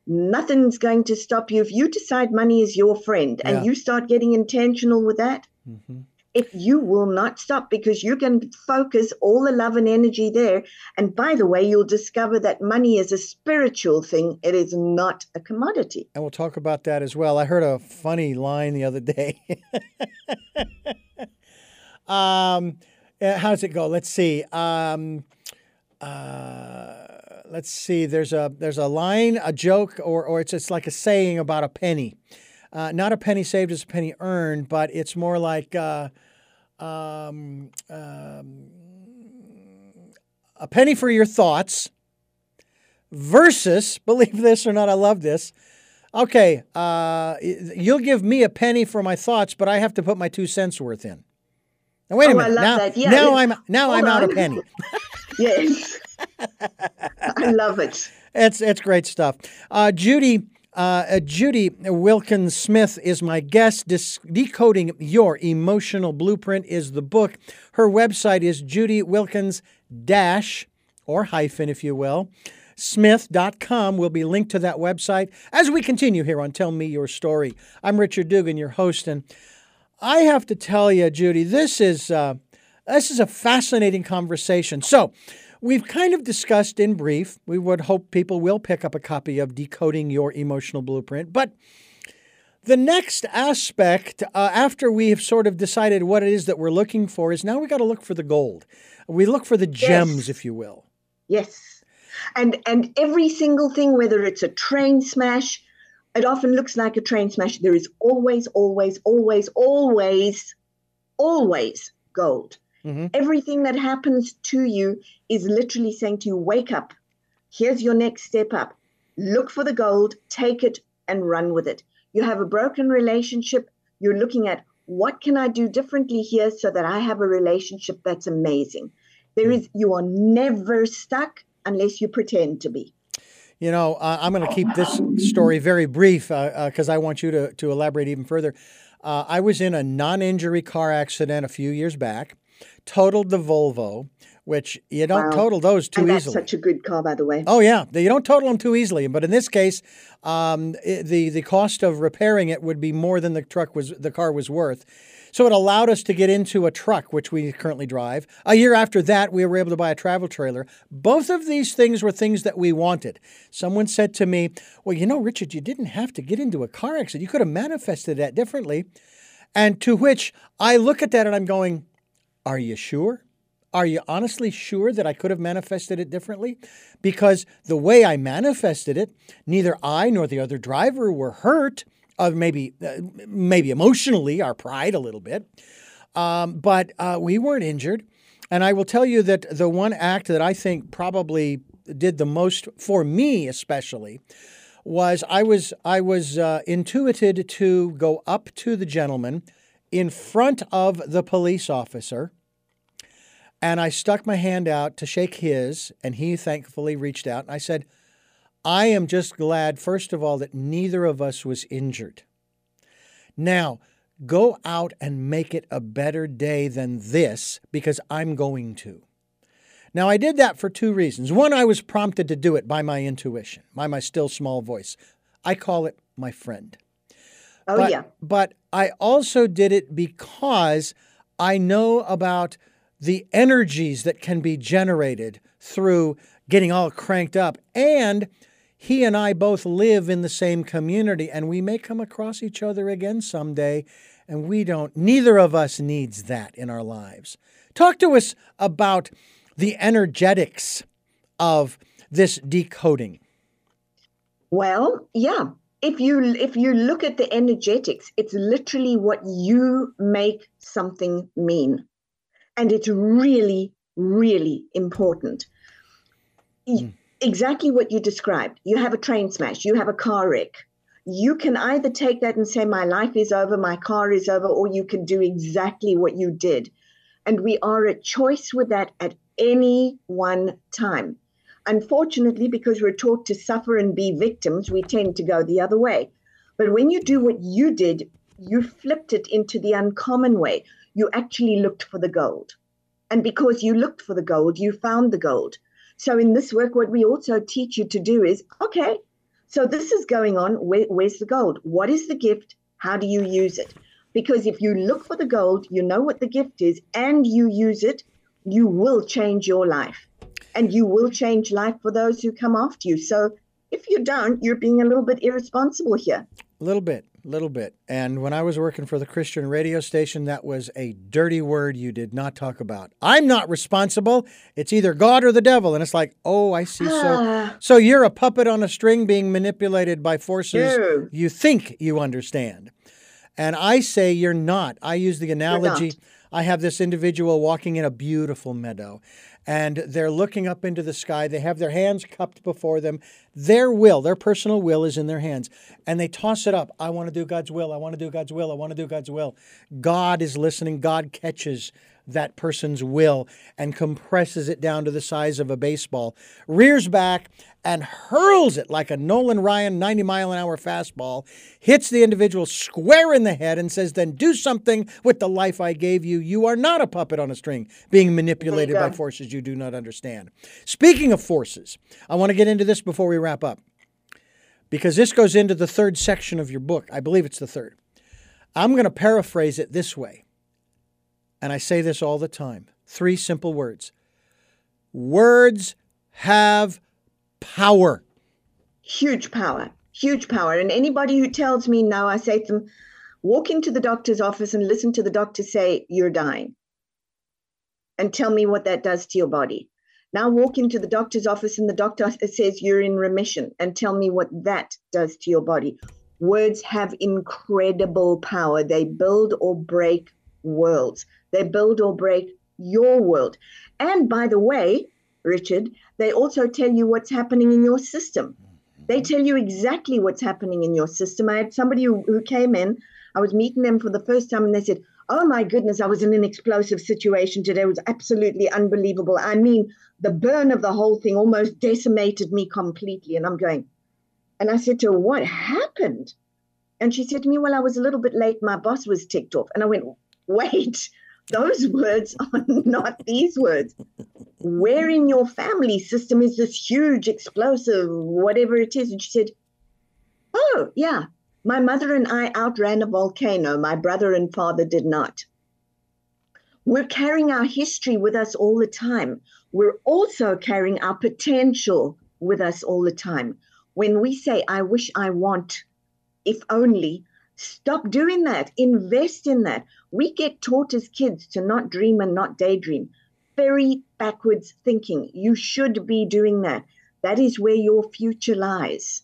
Nothing's going to stop you if you decide money is your friend and Yeah. you start getting intentional with that. hmm If you will not stop because you can focus all the love and energy there. And by the way, you'll discover that money is a spiritual thing, it is not a commodity. And we'll talk about that as well. I heard a funny line the other day. <laughs> um, uh, how does it go? Let's see. Um, uh, let's see. There's a there's a line, a joke, or or it's it's like a saying about a penny. Uh, not a penny saved is a penny earned, but it's more like uh, um, um, a penny for your thoughts versus, <laughs> believe this or not, I love this. Okay, uh, you'll give me a penny for my thoughts, but I have to put my two cents worth in. Now wait a Oh, minute. Now. Yeah, now I'm now I'm hold out a on. penny. <laughs> <laughs> Yes. I love it. It's it's great stuff. Uh, Judy uh, uh, Judy Wilkins Smith is my guest. Dis- Decoding Your Emotional Blueprint is the book. Her website is Judy Wilkins dash or hyphen, if you will. Smith.com will be linked to that website as we continue here on Tell Me Your Story. I'm Richard Dugan, your host, and I have to tell you, Judy, this is uh, this is a fascinating conversation. So, we've kind of discussed in brief. We would hope people will pick up a copy of Decoding Your Emotional Blueprint, but the next aspect, uh, after we have sort of decided what it is that we're looking for, is now we got to look for the gold. We look for the gems, Yes. if you will. Yes. And and every single thing, whether it's a train smash, it often looks like a train smash. There is always, always, always, always, always gold. Mhm. Everything that happens to you is literally saying to you, wake up. Here's your next step up. Look for the gold, take it, and run with it. You have a broken relationship. You're looking at what can I do differently here so that I have a relationship that's amazing. There is, you are never stuck unless you pretend to be. You know, uh, I'm going to keep this story very brief because I want you to, to elaborate even further. Uh, I was in a non injury car accident a few years back, totaled the Volvo, which you don't Wow. total those too and that's easily. such a good car, by the way. Oh yeah, you don't total them too easily. But in this case, um, i the the cost of repairing it would be more than the truck was the car was worth. So it allowed us to get into a truck, which we currently drive. A year after that, we were able to buy a travel trailer. Both of these things were things that we wanted. Someone said to me, "Well, you know, Richard, you didn't have to get into a car accident. You could have manifested that differently." And to which I look at that and I'm going, "Are you sure?" Are you honestly sure that I could have manifested it differently? Because the way I manifested it, neither I nor the other driver were hurt. Uh, maybe, uh, maybe emotionally, our pride a little bit, um, but uh, we weren't injured. And I will tell you that the one act that I think probably did the most for me, especially, was I was I was uh, intuited to go up to the gentleman in front of the police officer and I stuck my hand out to shake his, and he thankfully reached out. And I said, I am just glad, first of all, that neither of us was injured. Now, go out and make it a better day than this because I'm going to. Now, I did that for two reasons. One, I was prompted to do it by my intuition, by my still small voice. I call it my friend. Oh, But, yeah. but I also did it because I know about the energies that can be generated through getting all cranked up. And he and I both live in the same community, and we may come across each other again someday. And we don't, neither of us needs that in our lives. Talk to us about the energetics of this decoding. Well, yeah. If you if you look at the energetics, it's literally what you make something mean. And it's really, really important. E- hmm. Exactly what you described. You have a train smash, you have a car wreck. You can either take that and say, My life is over, my car is over, or you can do exactly what you did. And we are a choice with that at any one time. Unfortunately, because we're taught to suffer and be victims, we tend to go the other way. But when you do what you did, you flipped it into the uncommon way. You actually looked for the gold. And because you looked for the gold, you found the gold. So in this work, what we also teach you to do is okay, so this is going on. Where, where's the gold? What is the gift? How do you use it? Because if you look for the gold, you know what the gift is, and you use it, you will change your life. And you will change life for those who come after you. So if you don't, you're being a little bit irresponsible here. A little bit, little bit. And when I was working for the Christian radio station, that was a dirty word you did not talk about. I'm not responsible. It's either God or the devil. And it's like, oh, I see. So, Ah. so you're a puppet on a string being manipulated by forces you think you understand. And I say you're not. I use the analogy. I have this individual walking in a beautiful meadow, and they're looking up into the sky. They have their hands cupped before them. Their will, their personal will, is in their hands. And they toss it up. I want to do God's will. I want to do God's will. I want to do God's will. God is listening. God catches that person's will and compresses it down to the size of a baseball, rears back and hurls it like a Nolan Ryan 90 mile an hour fastball, hits the individual square in the head and says, Then do something with the life I gave you. You are not a puppet on a string being manipulated by forces you do not understand. Speaking of forces, I want to get into this before we wrap up because this goes into the third section of your book. I believe it's the third. I'm going to paraphrase it this way. And I say this all the time three simple words Words have power. huge power, huge power. And anybody who tells me no, I say to them, walk into the doctor's office and listen to the doctor say, You're dying. And tell me what that does to your body. Now walk into the doctor's office and the doctor <laughs> says you're in remission and tell me what that does to your body. Words have incredible power. They build or break worlds, they build or break your world. And by the way, Richard, they also tell you what's happening in your system. They mm-hmm. tell you exactly what's happening in your system. I had somebody who, who came in, I was meeting them for the first time, and they said, Oh my goodness, I was in an explosive situation today. It was absolutely unbelievable. I mean, the burn of the whole thing almost decimated me completely. And I'm going, and I said to her, What happened? And she said to me, Well, I was a little bit late. My boss was ticked off. And I went, Wait, those words <laughs> are not these words. Where in your family system is this huge explosive, whatever it is? And she said, Oh, yeah. My mother and I outran a volcano. My brother and father did not. We're carrying our history with us all the time. We're also carrying our potential with us all the time. When we say, I wish I want, if only, stop doing that. Invest in that. We get taught as kids to not dream and not daydream. Very backwards thinking. You should be doing that. That is where your future lies.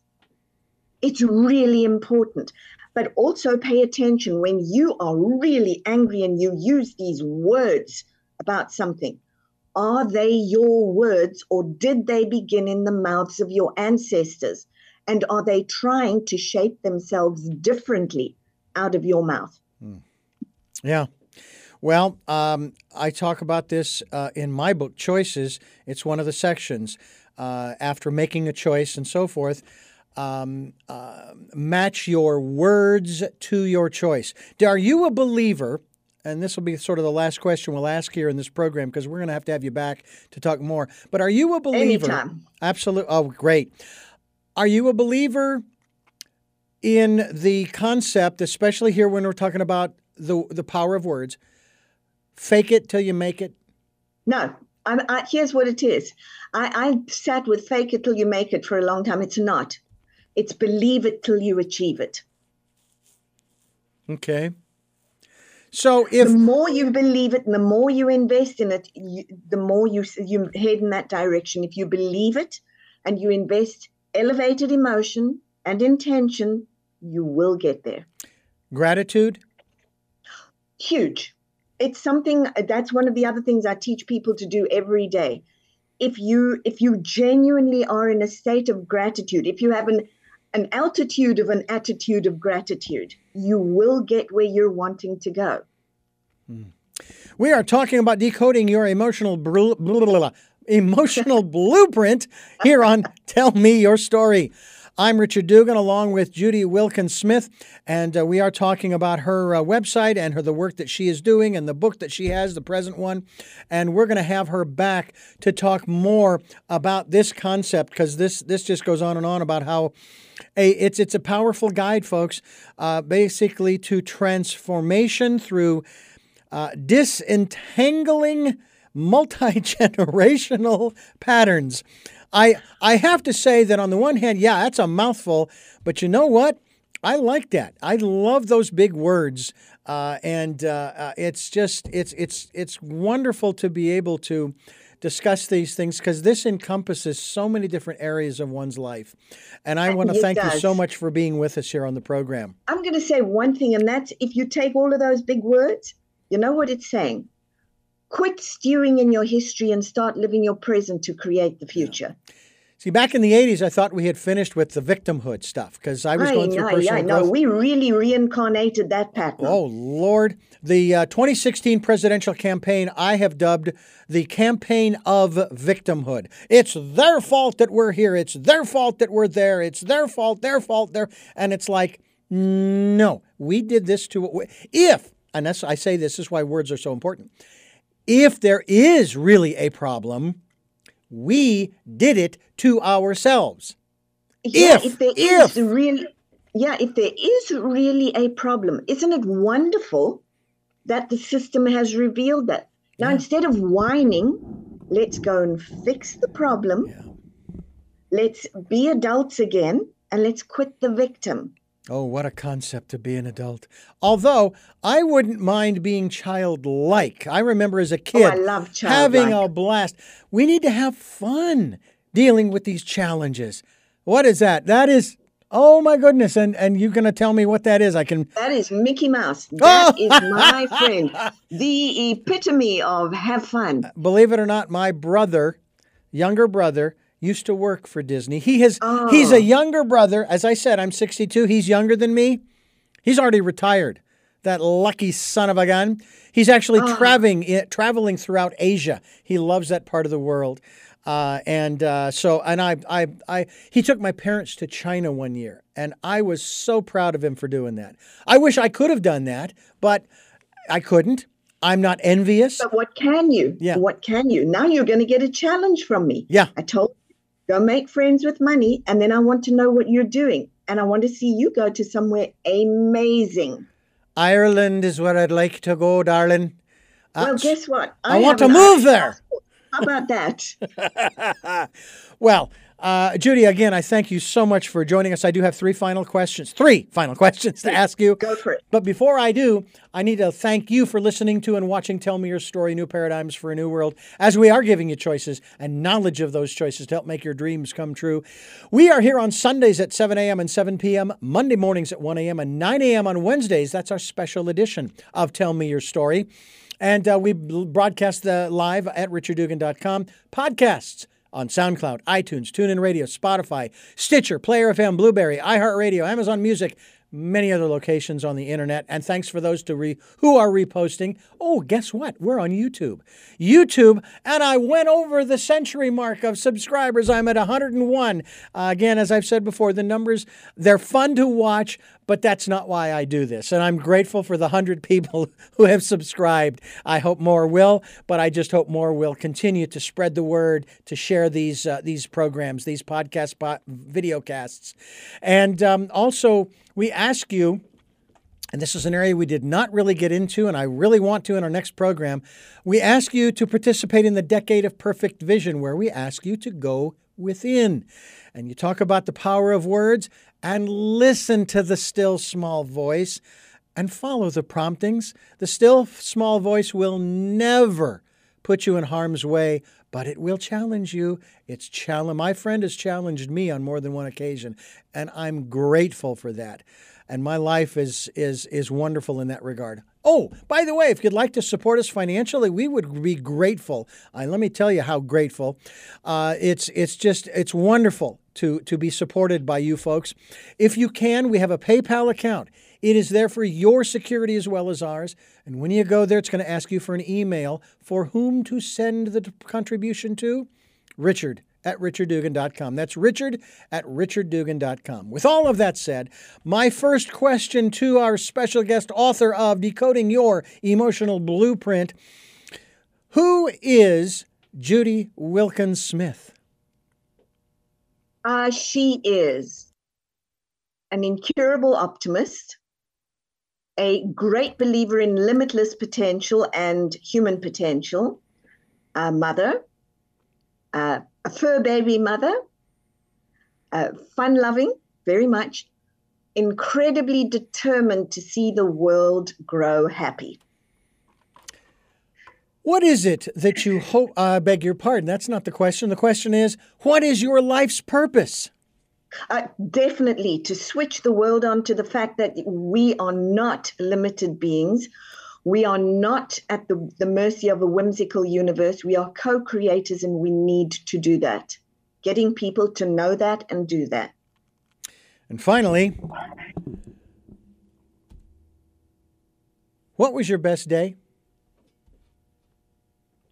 It's really important. But also pay attention when you are really angry and you use these words about something. Are they your words or did they begin in the mouths of your ancestors? And are they trying to shape themselves differently out of your mouth? Yeah. Well, um, I talk about this uh, in my book, Choices. It's one of the sections. Uh, after making a choice and so forth, um, uh, match your words to your choice. Are you a believer? And this will be sort of the last question we'll ask here in this program because we're going to have to have you back to talk more. But are you a believer? Anytime. Absolutely. Oh, great. Are you a believer in the concept, especially here when we're talking about the the power of words? Fake it till you make it. No, I, I, here's what it is. I, I sat with fake it till you make it for a long time. It's not. It's believe it till you achieve it. Okay. So if the more you believe it and the more you invest in it, you, the more you you head in that direction. If you believe it and you invest elevated emotion and intention, you will get there. gratitude, Huge. It's something that's one of the other things I teach people to do every day. If you if you genuinely are in a state of gratitude, if you have an an altitude of an attitude of gratitude, you will get where you're wanting to go. Hmm. we are talking about decoding your emotional blah, <laughs> emotional blueprint here on Tell Me Your Story. I'm Richard Dugan along with Judy Wilkins Smith, and uh, we are talking about her uh, website and her the work that she is doing and the book that she has, the present one. And we're going to have her back to talk more about this concept because this this just goes on and on about how a, it's it's a powerful guide, folks, uh, basically to transformation through uh, disentangling multi generational <laughs> patterns. I I have to say that on the one hand, yeah, that's a mouthful, but you know what? I like that. I love those big words, uh, and uh, uh, it's just it's it's it's wonderful to be able to discuss these things because this encompasses so many different areas of one's life. And I want to thank you so much for being with us here on the program. I'm going to say one thing, and that's if you take all of those big words, you know what it's saying? Quit stewing in your history and start living your present to create the future. See, back in the 80s, I thought we had finished with the victimhood stuff because I was going through I, personal I know. growth. We really reincarnated that pattern. Oh, Lord. The uh, 2016 presidential campaign I have dubbed the campaign of victimhood. It's their fault that we're here. It's their fault that we're there. It's their fault, their fault, their. And it's like, no, we did this to. If, and that's, I say this is why words are so important. If there is really a problem, we did it to ourselves. yeah, if- if there if- is really, yeah, if there is really a problem, isn't it wonderful that the system has revealed that? Now, instead of whining, let's go and fix the problem. Let's be adults again and let's quit the victim. Oh, what a concept to be an adult. Although I wouldn't mind being childlike. I remember as a kid Oh, I love having a blast. We need to have fun dealing with these challenges. What is that? That is oh my goodness. And and you're gonna tell me what that is. I can That is Mickey Mouse. Oh! <laughs> That is my friend. The epitome of have fun. believe it or not, my brother, younger brother, used to work for Disney. He has he's Oh. a younger brother. As I said, I'm 62. He's younger than me. He's already retired. That lucky son of a gun. He's actually traveling eh, traveling throughout Asia. He loves that part of the world. Uh, and uh, so, and I, I, I, he took my parents to China one year, and I was so proud of him for doing that. I wish I could have done that, but I couldn't. I'm not envious. But what can you? Yeah. What can you? Now you're going to get a challenge from me. Yeah. I told go make friends with money, and then I want to know what you're doing. And I want to see you go to somewhere amazing. Ireland is where I'd like to go, darling. Uh, Well, guess what? I want to move there. How about that? <laughs> Well, uh, Judy, again, I thank you so much for joining us. I do have three final questions, three final <laughs> questions to ask you. Go for it. But before I do, I need to thank you for listening to and watching Tell Me Your Story New Paradigms for a New World, as we are giving you choices and knowledge of those choices to help make your dreams come true. We are here on Sundays at 7 a.m. and 7 p.m., Monday mornings at 1 a.m., and 9 a.m. on Wednesdays. That's our special edition of Tell Me Your Story. And uh, we broadcast the live at richarddugan.com. Podcasts on SoundCloud, iTunes, TuneIn Radio, Spotify, Stitcher, Player FM, Blubrry, iHeartRadio, Amazon Music, many other locations on the internet. And thanks for those to re- who are reposting. Oh, guess what? We're on YouTube. YouTube, and I went over the century mark of subscribers. I'm at 101. Uh, again, as I've said before, the numbers, they're fun to watch, but that's not why I do this. And I'm grateful for the 100 people <laughs> who have subscribed. I hope more will, but I just hope more will continue to spread the word, to share these uh, these programs, these podcast po- video casts. And um, also, we ask you and this is an area we did not really get into, and I really want to in our next program. We ask you to participate in the Decade of Perfect Vision, where we ask you to go within. And you talk about the power of words and listen to the still small voice and follow the promptings. The still small voice will never put you in harm's way, but it will challenge you. It's challenge. My friend has challenged me on more than one occasion, and I'm grateful for that. And my life is is is wonderful in that regard. Oh, by the way, if you'd like to support us financially, we would be grateful. Uh, let me tell you how grateful. Uh, it's it's just it's wonderful to to be supported by you folks. If you can, we have a PayPal account. It is there for your security as well as ours. And when you go there, it's going to ask you for an email for whom to send the contribution to. Richard at richarddugan.com. That's richard at richarddugan.com. With all of that said, my first question to our special guest author of Decoding Your Emotional Blueprint Who is Judy Wilkins Smith? Uh, she is an incurable optimist, a great believer in limitless potential and human potential, a mother, uh, a fur baby mother, uh, fun loving, very much, incredibly determined to see the world grow happy. What is it that you hope? I uh, beg your pardon. That's not the question. The question is, what is your life's purpose? Uh, definitely to switch the world on to the fact that we are not limited beings. We are not at the, the mercy of a whimsical universe. We are co creators and we need to do that. Getting people to know that and do that. And finally, what was your best day?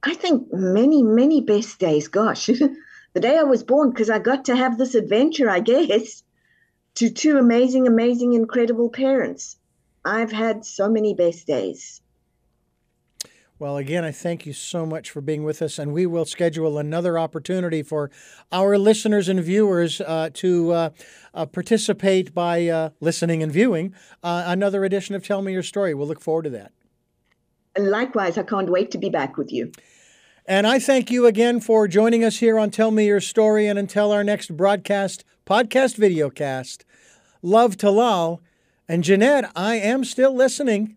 I think many, many best days. Gosh, <laughs> the day I was born, because I got to have this adventure, I guess, <laughs> to two amazing, amazing, incredible parents. I've had so many best days. Well, again, I thank you so much for being with us, and we will schedule another opportunity for our listeners and viewers uh, to uh, uh, participate by uh, listening and viewing uh, another edition of Tell Me Your Story. We'll look forward to that. Likewise, I can't wait to be back with you. And I thank you again for joining us here on Tell Me Your Story. And until our next broadcast, podcast, videocast, love to Lal. And Jeanette, I am still listening.